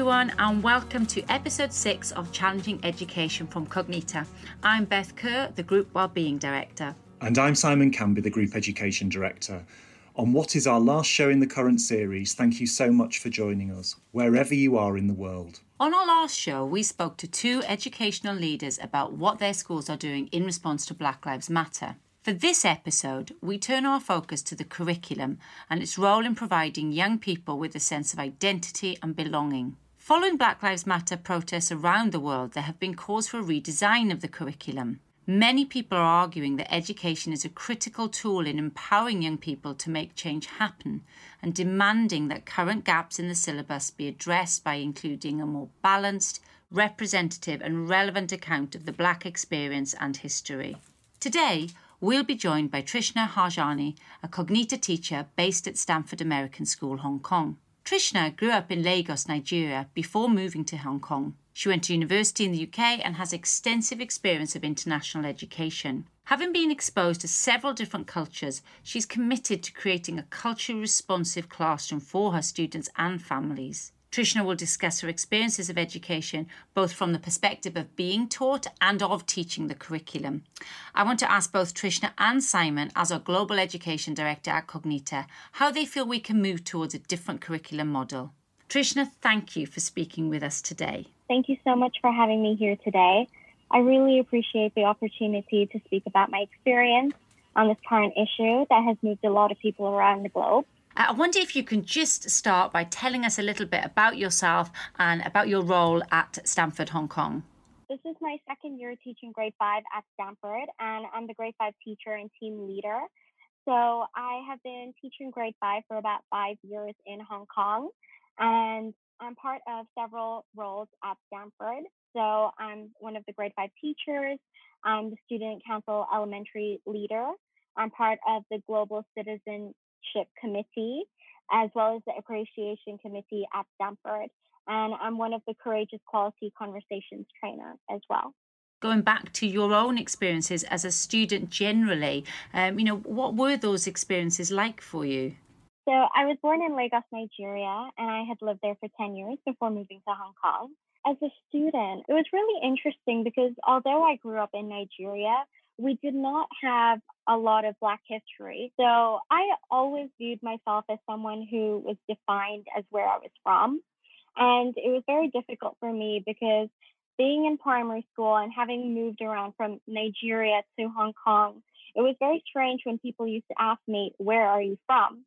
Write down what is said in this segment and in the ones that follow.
everyone, and welcome to episode six of Challenging Education from Cognita. I'm Beth Kerr, the Group Wellbeing Director. And I'm Simon Camby, the Group Education Director. On what is our last show in the current series, thank you so much for joining us, wherever you are in the world. On our last show, we spoke to two educational leaders about what their schools are doing in response to Black Lives Matter. For this episode, we turn our focus to the curriculum and its role in providing young people with a sense of identity and belonging. Following Black Lives Matter protests around the world, there have been calls for a redesign of the curriculum. Many people are arguing that education is a critical tool in empowering young people to make change happen and demanding that current gaps in the syllabus be addressed by including a more balanced, representative, and relevant account of the Black experience and history. Today, we'll be joined by Trishna Harjani, a Cognita teacher based at Stamford American School, Hong Kong. Trishna grew up in Lagos, Nigeria, before moving to Hong Kong. She went to university in the UK and has extensive experience of international education. Having been exposed to several different cultures, she's committed to creating a culturally responsive classroom for her students and families. Trishna will discuss her experiences of education, both from the perspective of being taught and of teaching the curriculum. I want to ask both Trishna and Simon, as our Global Education Director at Cognita, how they feel we can move towards a different curriculum model. Trishna, thank you for speaking with us today. Thank you so much for having me here today. I really appreciate the opportunity to speak about my experience on this current issue that has moved a lot of people around the globe. Uh, I wonder if you can just start by telling us a little bit about yourself and about your role at Stamford Hong Kong. This is my second year teaching grade five at Stamford, and I'm the grade five teacher and team leader. So I have been teaching grade five for about five years in Hong Kong, and I'm part of several roles at Stamford. So I'm one of the grade five teachers. I'm the student council elementary leader. I'm part of the global citizen Committee, as well as the Appreciation Committee at Stamford. And I'm one of the Courageous Quality Conversations trainer as well. Going back to your own experiences as a student generally, um, you know, what were those experiences like for you? So I was born in Lagos, Nigeria, and I had lived there for 10 years before moving to Hong Kong. As a student, it was really interesting because although I grew up in Nigeria, we did not have a lot of Black history. So I always viewed myself as someone who was defined as where I was from. And it was very difficult for me because being in primary school and having moved around from Nigeria to Hong Kong, it was very strange when people used to ask me, Where are you from?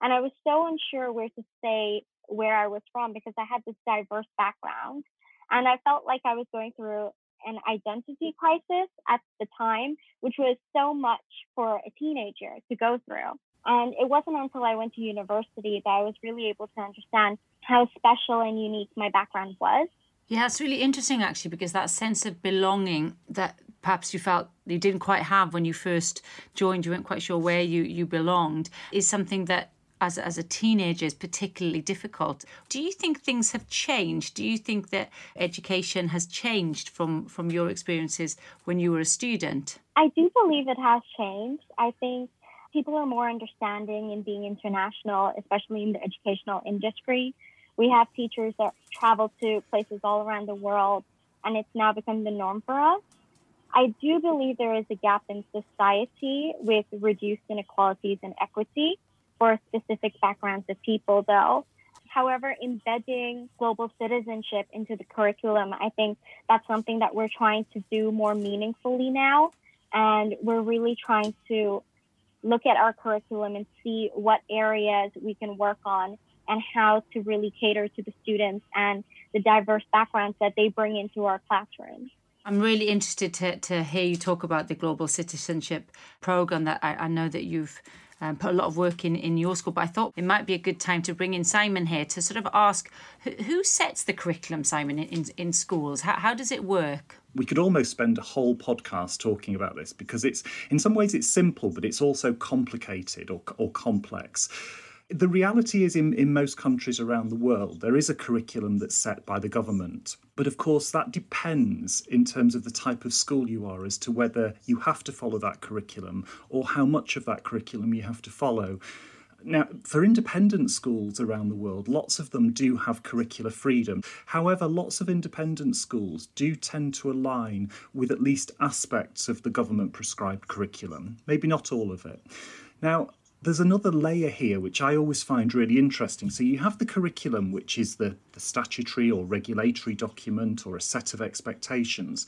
And I was so unsure where to say where I was from because I had this diverse background. And I felt like I was going through an identity mm-hmm. crisis at the time, which was so much for a teenager to go through. And it wasn't until I went to university that I was really able to understand how special and unique my background was. Yeah, it's really interesting actually, because that sense of belonging that perhaps you felt you didn't quite have when you first joined, you weren't quite sure where you, you belonged, is something that as, as a teenager is particularly difficult. Do you think things have changed? Do you think that education has changed from, from your experiences when you were a student? I do believe it has changed. I think people are more understanding in being international, especially in the educational industry. We have teachers that travel to places all around the world, and it's now become the norm for us. I do believe there is a gap in society with reduced inequalities and equity for specific backgrounds of people, though. However, embedding global citizenship into the curriculum, I think that's something that we're trying to do more meaningfully now. And we're really trying to look at our curriculum and see what areas we can work on and how to really cater to the students and the diverse backgrounds that they bring into our classrooms. I'm really interested to, to hear you talk about the global citizenship program that I, I know that you've um, put a lot of work in in your school. But I thought it might be a good time to bring in Simon here to sort of ask who, who sets the curriculum, Simon, in, in schools? How, how does it work? We could almost spend a whole podcast talking about this because it's, in some ways, it's simple, but it's also complicated or, or complex. The reality is, in, in most countries around the world, there is a curriculum that's set by the government. But of course, that depends in terms of the type of school you are as to whether you have to follow that curriculum or how much of that curriculum you have to follow. Now, for independent schools around the world, lots of them do have curricular freedom. However, lots of independent schools do tend to align with at least aspects of the government prescribed curriculum, maybe not all of it. Now, there's another layer here which I always find really interesting. So you have the curriculum, which is the, the statutory or regulatory document or a set of expectations.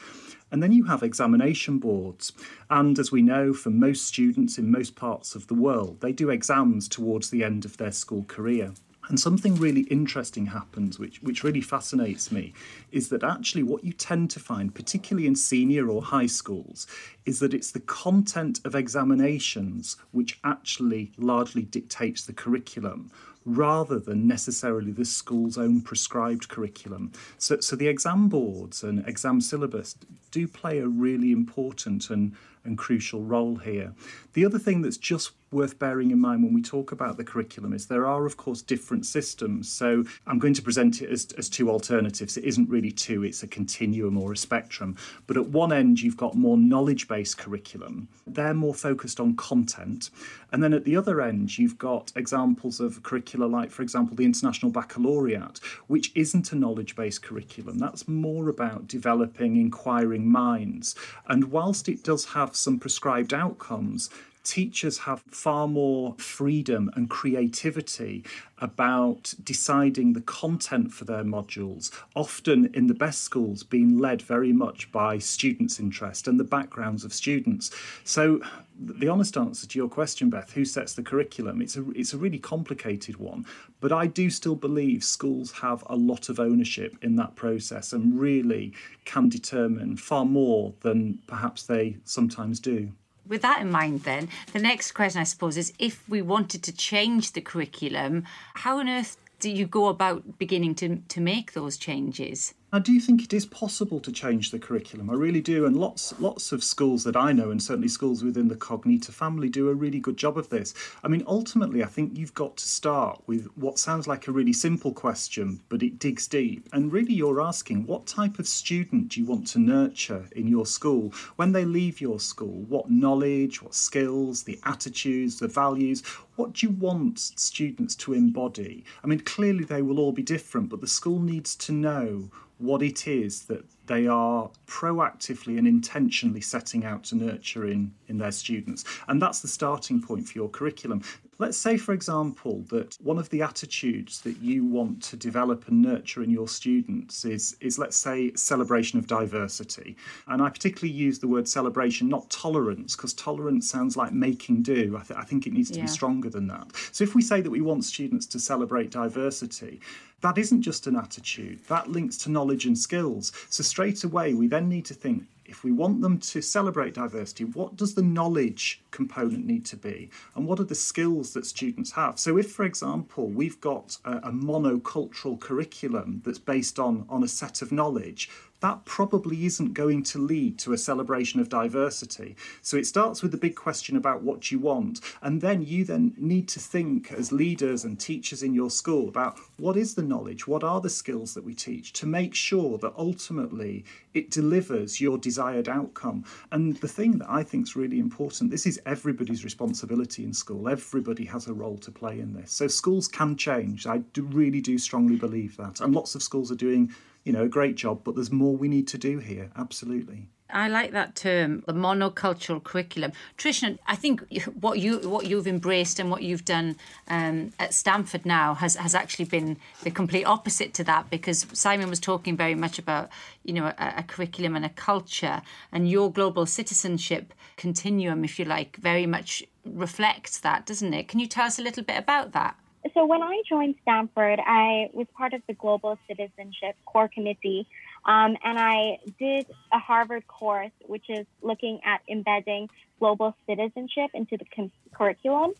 And then you have examination boards. And as we know for most students in most parts of the world, they do exams towards the end of their school career. And something really interesting happens, which, which really fascinates me, is that actually what you tend to find, particularly in senior or high schools, is that it's the content of examinations which actually largely dictates the curriculum rather than necessarily the school's own prescribed curriculum. So, so the exam boards and exam syllabus do play a really important and, and crucial role here. The other thing that's just worth bearing in mind when we talk about the curriculum is there are, of course, different systems. So I'm going to present it as, as two alternatives. It isn't really two, it's a continuum or a spectrum. But at one end, you've got more knowledge based curriculum, they're more focused on content. And then at the other end, you've got examples of curricula like, for example, the International Baccalaureate, which isn't a knowledge based curriculum. That's more about developing inquiring minds. And whilst it does have some prescribed outcomes, teachers have far more freedom and creativity about deciding the content for their modules, often in the best schools being led very much by students' interest and the backgrounds of students. So the honest answer to your question, Beth, who sets the curriculum? It's a it's a really complicated one, but I do still believe schools have a lot of ownership in that process and really can determine far more than perhaps they sometimes do with that in mind, then, the next question, I suppose, is if we wanted to change the curriculum, how on earth do you go about beginning to, to make those changes? I do think it is possible to change the curriculum. I really do, and lots lots of schools that I know, and certainly schools within the Cognita family, do a really good job of this. I mean, ultimately, I think you've got to start with what sounds like a really simple question, but it digs deep. And really, you're asking what type of student do you want to nurture in your school when they leave your school? What knowledge, what skills, the attitudes, the values? What do you want students to embody? I mean, clearly they will all be different, but the school needs to know what it is that they are proactively and intentionally setting out to nurture in, in their students. And that's the starting point for your curriculum. Let's say, for example, that one of the attitudes that you want to develop and nurture in your students is, is let's say, celebration of diversity. And I particularly use the word celebration, not tolerance, because tolerance sounds like making do. I, th- I think it needs to yeah. be stronger than that. So if we say that we want students to celebrate diversity, that isn't just an attitude, that links to knowledge and skills. So, straight away, we then need to think if we want them to celebrate diversity, what does the knowledge component need to be? And what are the skills that students have? So, if, for example, we've got a, a monocultural curriculum that's based on, on a set of knowledge, that probably isn't going to lead to a celebration of diversity. So it starts with the big question about what you want, and then you then need to think as leaders and teachers in your school about what is the knowledge, what are the skills that we teach to make sure that ultimately it delivers your desired outcome. And the thing that I think is really important, this is everybody's responsibility in school. Everybody has a role to play in this. So schools can change. I do really do strongly believe that. And lots of schools are doing you know, a great job, but there's more we need to do here. Absolutely. I like that term, the monocultural curriculum. Trishna, I think what you what you've embraced and what you've done um, at Stamford now has has actually been the complete opposite to that because Simon was talking very much about you know a, a curriculum and a culture, and your global citizenship continuum, if you like, very much reflects that, doesn't it? Can you tell us a little bit about that? So when I joined Stamford, I was part of the Global Citizenship Core Committee, um, and I did a Harvard course, which is looking at embedding global citizenship into the com- curriculum.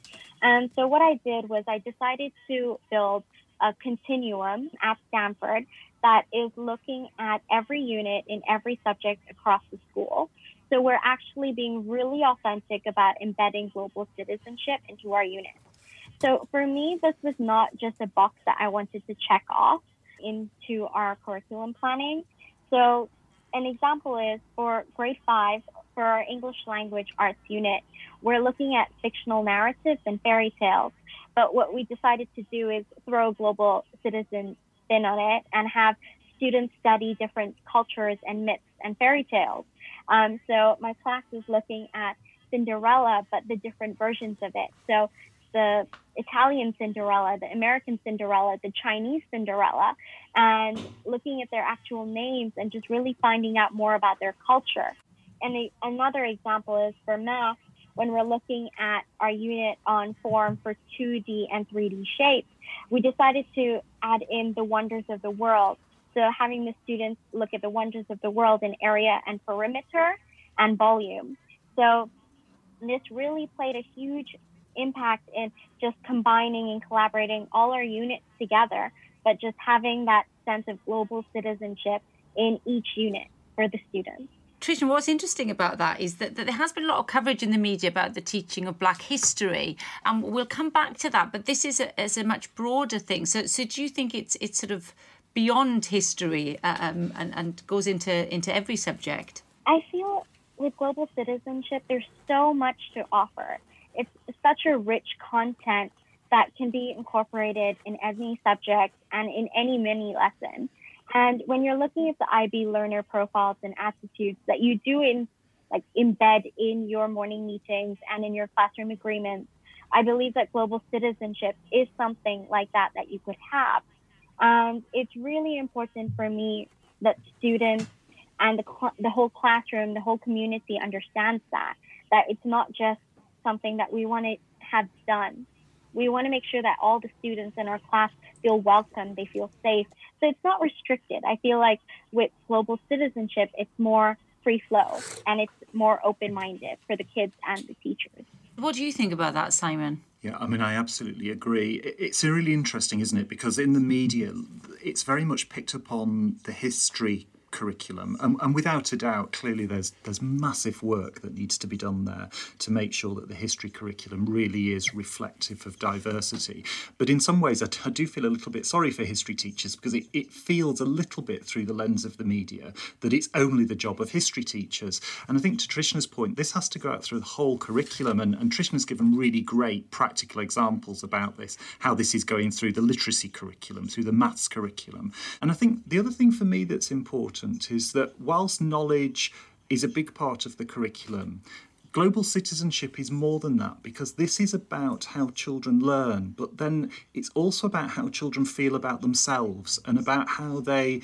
And so what I did was I decided to build a continuum at Stamford that is looking at every unit in every subject across the school. So we're actually being really authentic about embedding global citizenship into our units. So for me, this was not just a box that I wanted to check off into our curriculum planning. So an example is for grade five, for our English language arts unit, we're looking at fictional narratives and fairy tales. But what we decided to do is throw a global citizen spin on it and have students study different cultures and myths and fairy tales. Um, so my class is looking at Cinderella, but the different versions of it. So the Italian Cinderella, the American Cinderella, the Chinese Cinderella, and looking at their actual names and just really finding out more about their culture. And the, another example is for math, when we're looking at our unit on form for 2D and 3D shapes, we decided to add in the wonders of the world. So having the students look at the wonders of the world in area and perimeter and volume. So this really played a huge impact in just combining and collaborating all our units together, but just having that sense of global citizenship in each unit for the students. Trishna, what's interesting about that is that, that, there has been a lot of coverage in the media about the teaching of Black history, and we'll come back to that. But this is a, is a much broader thing. So, so do you think it's it's sort of beyond history uh, um, and, and goes into into every subject? I feel with global citizenship, there's so much to offer. It's such a rich content that can be incorporated in any subject and in any mini lesson. And when you're looking at the IB learner profiles and attitudes that you do in like embed in your morning meetings and in your classroom agreements, I believe that global citizenship is something like that that you could have. And it's really important for me that students and the, the whole classroom, the whole community understands that, that it's not just something that we want to have done. We want to make sure that all the students in our class feel welcome, they feel safe. So it's not restricted. I feel like with global citizenship, it's more free flow and it's more open minded for the kids and the teachers. What do you think about that, Simon? Yeah, I mean, I absolutely agree. It's really interesting, isn't it? Because in the media, it's very much picked up on the history curriculum. And, and, without a doubt, clearly there's there's massive work that needs to be done there to make sure that the history curriculum really is reflective of diversity. But in some ways, I, I do feel a little bit sorry for history teachers because it, it feels a little bit through the lens of the media that it's only the job of history teachers. And I think to Trishna's point, this has to go out through the whole curriculum. And, and Trishna's given really great practical examples about this, how this is going through the literacy curriculum, through the maths curriculum. And I think the other thing for me that's important important is that whilst knowledge is a big part of the curriculum, global citizenship is more than that because this is about how children learn, but then it's also about how children feel about themselves and about how they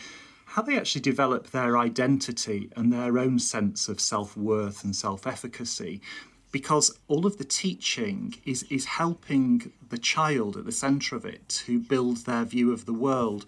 how they actually develop their identity and their own sense of self-worth and self-efficacy. Because all of the teaching is is helping the child at the center of it to build their view of the world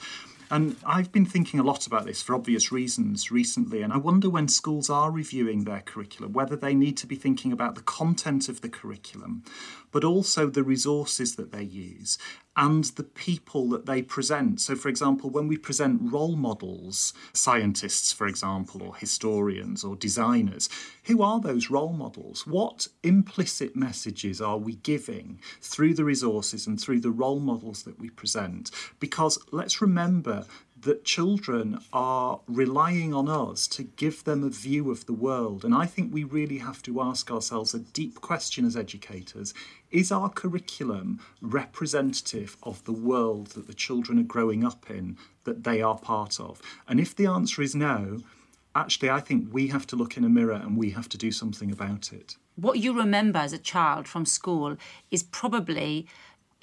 and I've been thinking a lot about this for obvious reasons recently, and I wonder when schools are reviewing their curriculum whether they need to be thinking about the content of the curriculum, but also the resources that they use and the people that they present. So, for example, when we present role models, scientists, for example, or historians or designers, who are those role models? What implicit messages are we giving through the resources and through the role models that we present? Because let's remember that children are relying on us to give them a view of the world. And I think we really have to ask ourselves a deep question as educators is our curriculum representative of the world that the children are growing up in, that they are part of? And if the answer is no, actually, I think we have to look in a mirror and we have to do something about it. What you remember as a child from school is probably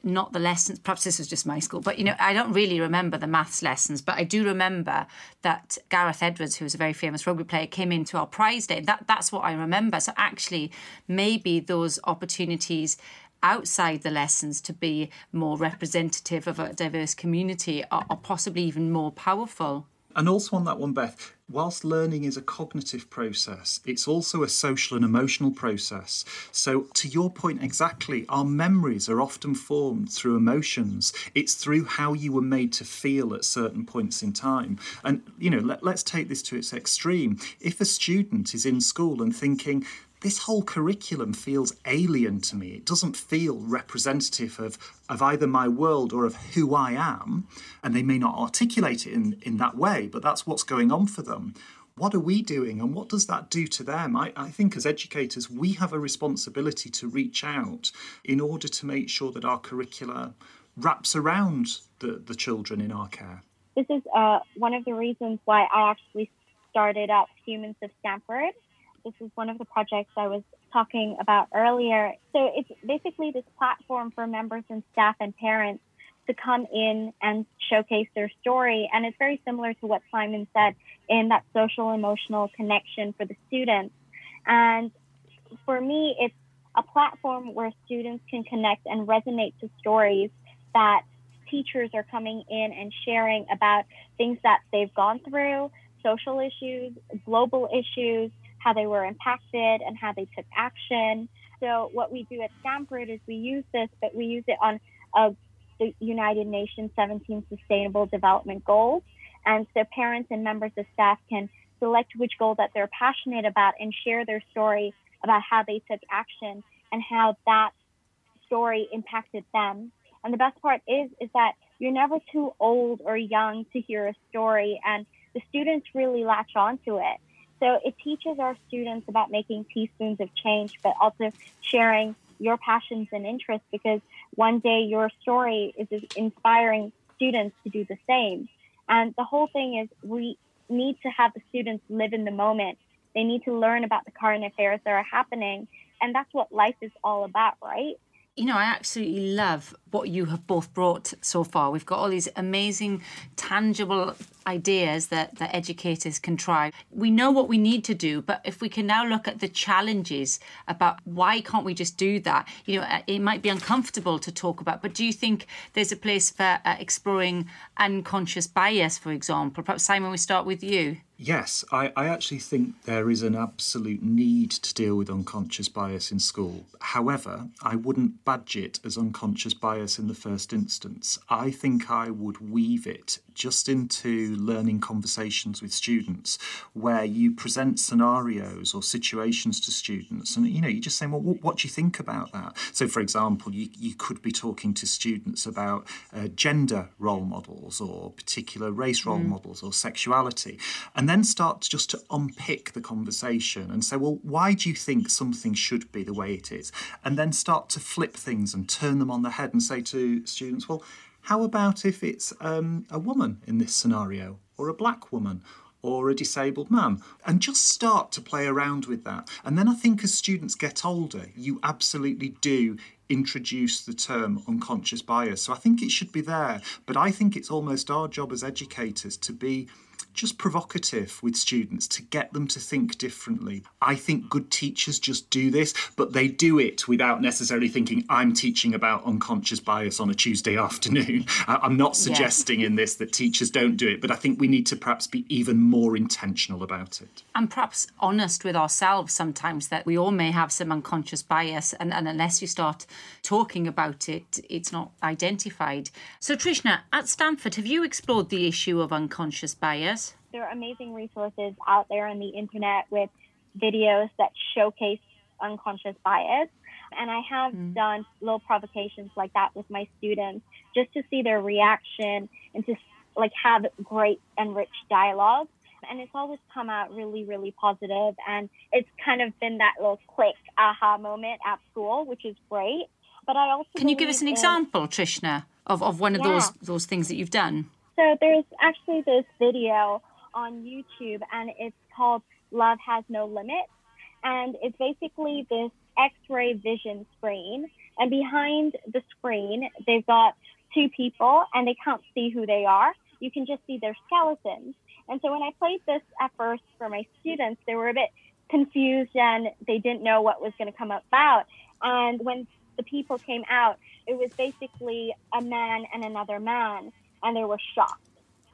not the lessons. Perhaps this was just my school, but you know, I don't really remember the maths lessons. But I do remember that Gareth Edwards, who was a very famous rugby player, came into our prize day. That that's what I remember. So actually, maybe those opportunities outside the lessons to be more representative of a diverse community are, are possibly even more powerful. And also on that one, Beth, whilst learning is a cognitive process, it's also a social and emotional process. So, to your point exactly, our memories are often formed through emotions. It's through how you were made to feel at certain points in time. And, you know, let, let's take this to its extreme. If a student is in school and thinking, this whole curriculum feels alien to me. It doesn't feel representative of, of either my world or of who I am. And they may not articulate it in, in that way, but that's what's going on for them. what are we doing and what does that do to them? I, I think as educators, we have a responsibility to reach out in order to make sure that our curricula wraps around the, the children in our care. This is uh, one of the reasons why I actually started up Humans of Stamford. This is one of the projects I was talking about earlier. So it's basically this platform for members and staff and parents to come in and showcase their story. And it's very similar to what Simon said in that social emotional connection for the students. And for me, it's a platform where students can connect and resonate to stories that teachers are coming in and sharing about things that they've gone through, social issues, global issues, how they were impacted, and how they took action. So, what we do at Stamford is we use this, but we use it on a, the United Nations 17 Sustainable Development Goals. And so, parents and members of staff can select which goal that they're passionate about and share their story about how they took action and how that story impacted them. And the best part is is that you're never too old or young to hear a story and the students really latch onto it. So it teaches our students about making teaspoons of change, but also sharing your passions and interests because one day your story is inspiring students to do the same. And the whole thing is we need to have the students live in the moment. They need to learn about the current affairs that are happening. And that's what life is all about, right? You know, I absolutely love what you have both brought so far. We've got all these amazing, tangible ideas that, that educators can try. We know what we need to do, but if we can now look at the challenges about why can't we just do that? You know, it might be uncomfortable to talk about, but do you think there's a place for uh, exploring unconscious bias, for example? Perhaps, Simon, we start with you. Yes, I, I actually think there is an absolute need to deal with unconscious bias in school. However, I wouldn't badge it as unconscious bias in the first instance. I think I would weave it just into learning conversations with students where you present scenarios or situations to students and you know you're just say well what, what do you think about that so for example you, you could be talking to students about uh, gender role models or particular race role mm. models or sexuality and then start just to unpick the conversation and say well why do you think something should be the way it is and then start to flip things and turn them on the head and say to students well how about if it's um, a woman in this scenario, or a black woman, or a disabled man? And just start to play around with that. And then I think as students get older, you absolutely do introduce the term unconscious bias. So I think it should be there. But I think it's almost our job as educators to be just provocative with students to get them to think differently. I think good teachers just do this, but they do it without necessarily thinking, I'm teaching about unconscious bias on a Tuesday afternoon. I'm not suggesting yeah. in this that teachers don't do it, but I think we need to perhaps be even more intentional about it. And perhaps honest with ourselves sometimes that we all may have some unconscious bias, and, and unless you start talking about it, it's not identified. So, Trishna, at Stamford, have you explored the issue of unconscious bias? There are amazing resources out there on the internet with videos that showcase unconscious bias. And I have mm. done little provocations like that with my students just to see their reaction and to like have great and rich dialogue. And it's always come out really, really positive. And it's kind of been that little click aha moment at school, which is great. But I also can you give us an in, example, Trishna, of, of one of yeah. those those things that you've done? So there's actually this video on YouTube, and it's called Love Has No Limits. And it's basically this X ray vision screen. And behind the screen, they've got two people, and they can't see who they are. You can just see their skeletons. And so when I played this at first for my students, they were a bit confused and they didn't know what was going to come about. And when the people came out, it was basically a man and another man, and they were shocked.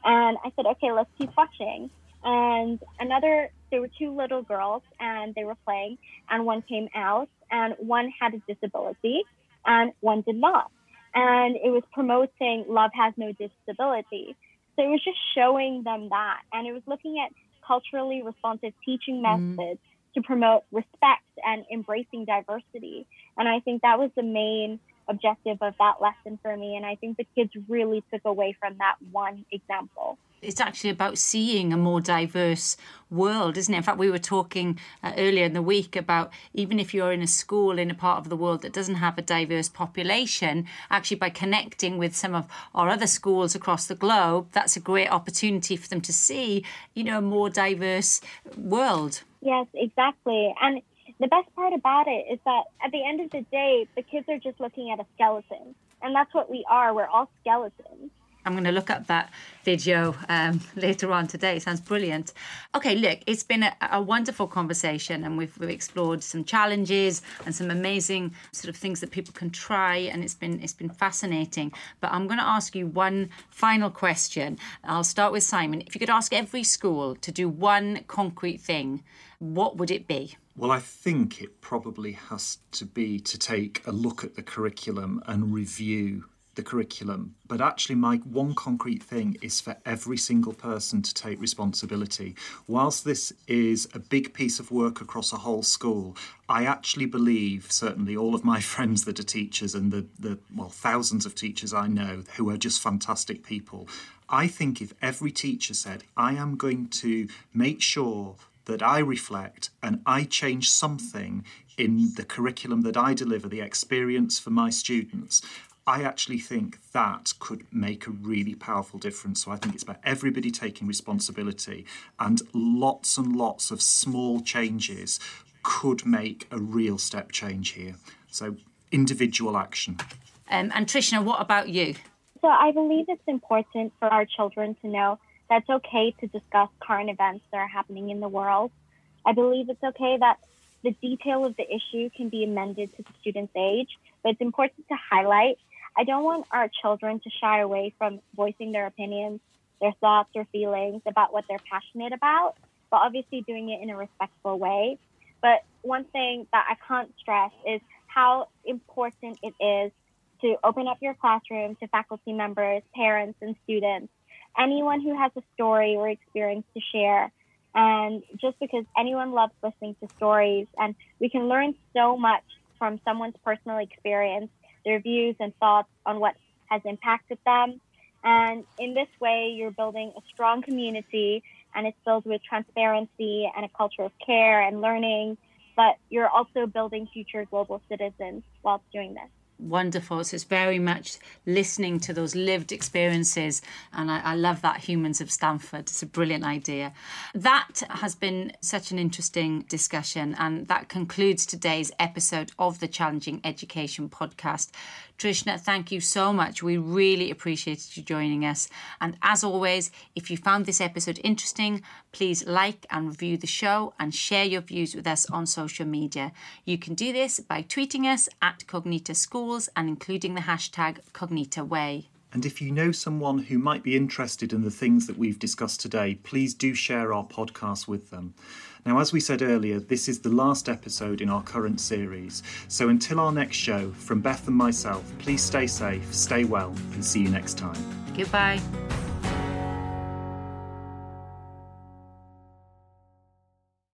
And I said, okay, let's keep watching. And another, there were two little girls and they were playing, and one came out, and one had a disability, and one did not. And it was promoting love has no disability. So it was just showing them that. And it was looking at culturally responsive teaching mm-hmm. methods mm. to promote respect and embracing diversity. And I think that was the main objective of that lesson for me. And I think the kids really took away from that one example it's actually about seeing a more diverse world, isn't it? In fact, we were talking uh, earlier in the week about even if you're in a school in a part of the world that doesn't have a diverse population, actually by connecting with some of our other schools across the globe, that's a great opportunity for them to see, you know, a more diverse world. Yes, exactly. And the best part about it is that at the end of the day, the kids are just looking at a skeleton. And that's what we are. We're all skeletons. I'm going to look up that video um, later on today. It sounds brilliant. Okay, look, it's been a, a wonderful conversation, and we've, we've, explored some challenges and some amazing sort of things that people can try, and it's been it's been fascinating. But I'm going to ask you one final question. I'll start with Simon. If you could ask every school to do one concrete thing, what would it be? Well, I think it probably has to be to take a look at the curriculum and review the curriculum. But actually, my one concrete thing is for every single person to take responsibility. Whilst this is a big piece of work across a whole school, I actually believe, certainly all of my friends that are teachers and the, the well, thousands of teachers I know who are just fantastic people, I think if every teacher said, I am going to make sure that I reflect and I change something in the curriculum that I deliver, the experience for my students, I actually think that could make a really powerful difference. So I think it's about everybody taking responsibility and lots and lots of small changes could make a real step change here. So individual action. Um, and Trishna, what about you? So I believe it's important for our children to know that it's okay to discuss current events that are happening in the world. I believe it's okay that the detail of the issue can be amended to the student's age, but it's important to highlight I don't want our children to shy away from voicing their opinions, their thoughts or feelings about what they're passionate about, but obviously doing it in a respectful way. But one thing that I can't stress is how important it is to open up your classroom to faculty members, parents, and students, anyone who has a story or experience to share. And just because anyone loves listening to stories, and we can learn so much from someone's personal experience their views and thoughts on what has impacted them. And in this way, you're building a strong community and it's filled with transparency and a culture of care and learning. But you're also building future global citizens whilst doing this wonderful. So it's very much listening to those lived experiences. And I, I, love that Humans of Stamford. It's a brilliant idea. That has been such an interesting discussion. And that concludes today's episode of the Challenging Education podcast. Trishna, thank you so much. We really appreciated you joining us. And as always, if you found this episode interesting, please like and review the show and share your views with us on social media. You can do this by tweeting us at Cognita Schools and including the hashtag CognitaWay. And if you know someone who might be interested in the things that we've discussed today, please do share our podcast with them. Now, as we said earlier, this is the last episode in our current series. So until our next show, from Beth and myself, please stay safe, stay well, and see you next time. Goodbye.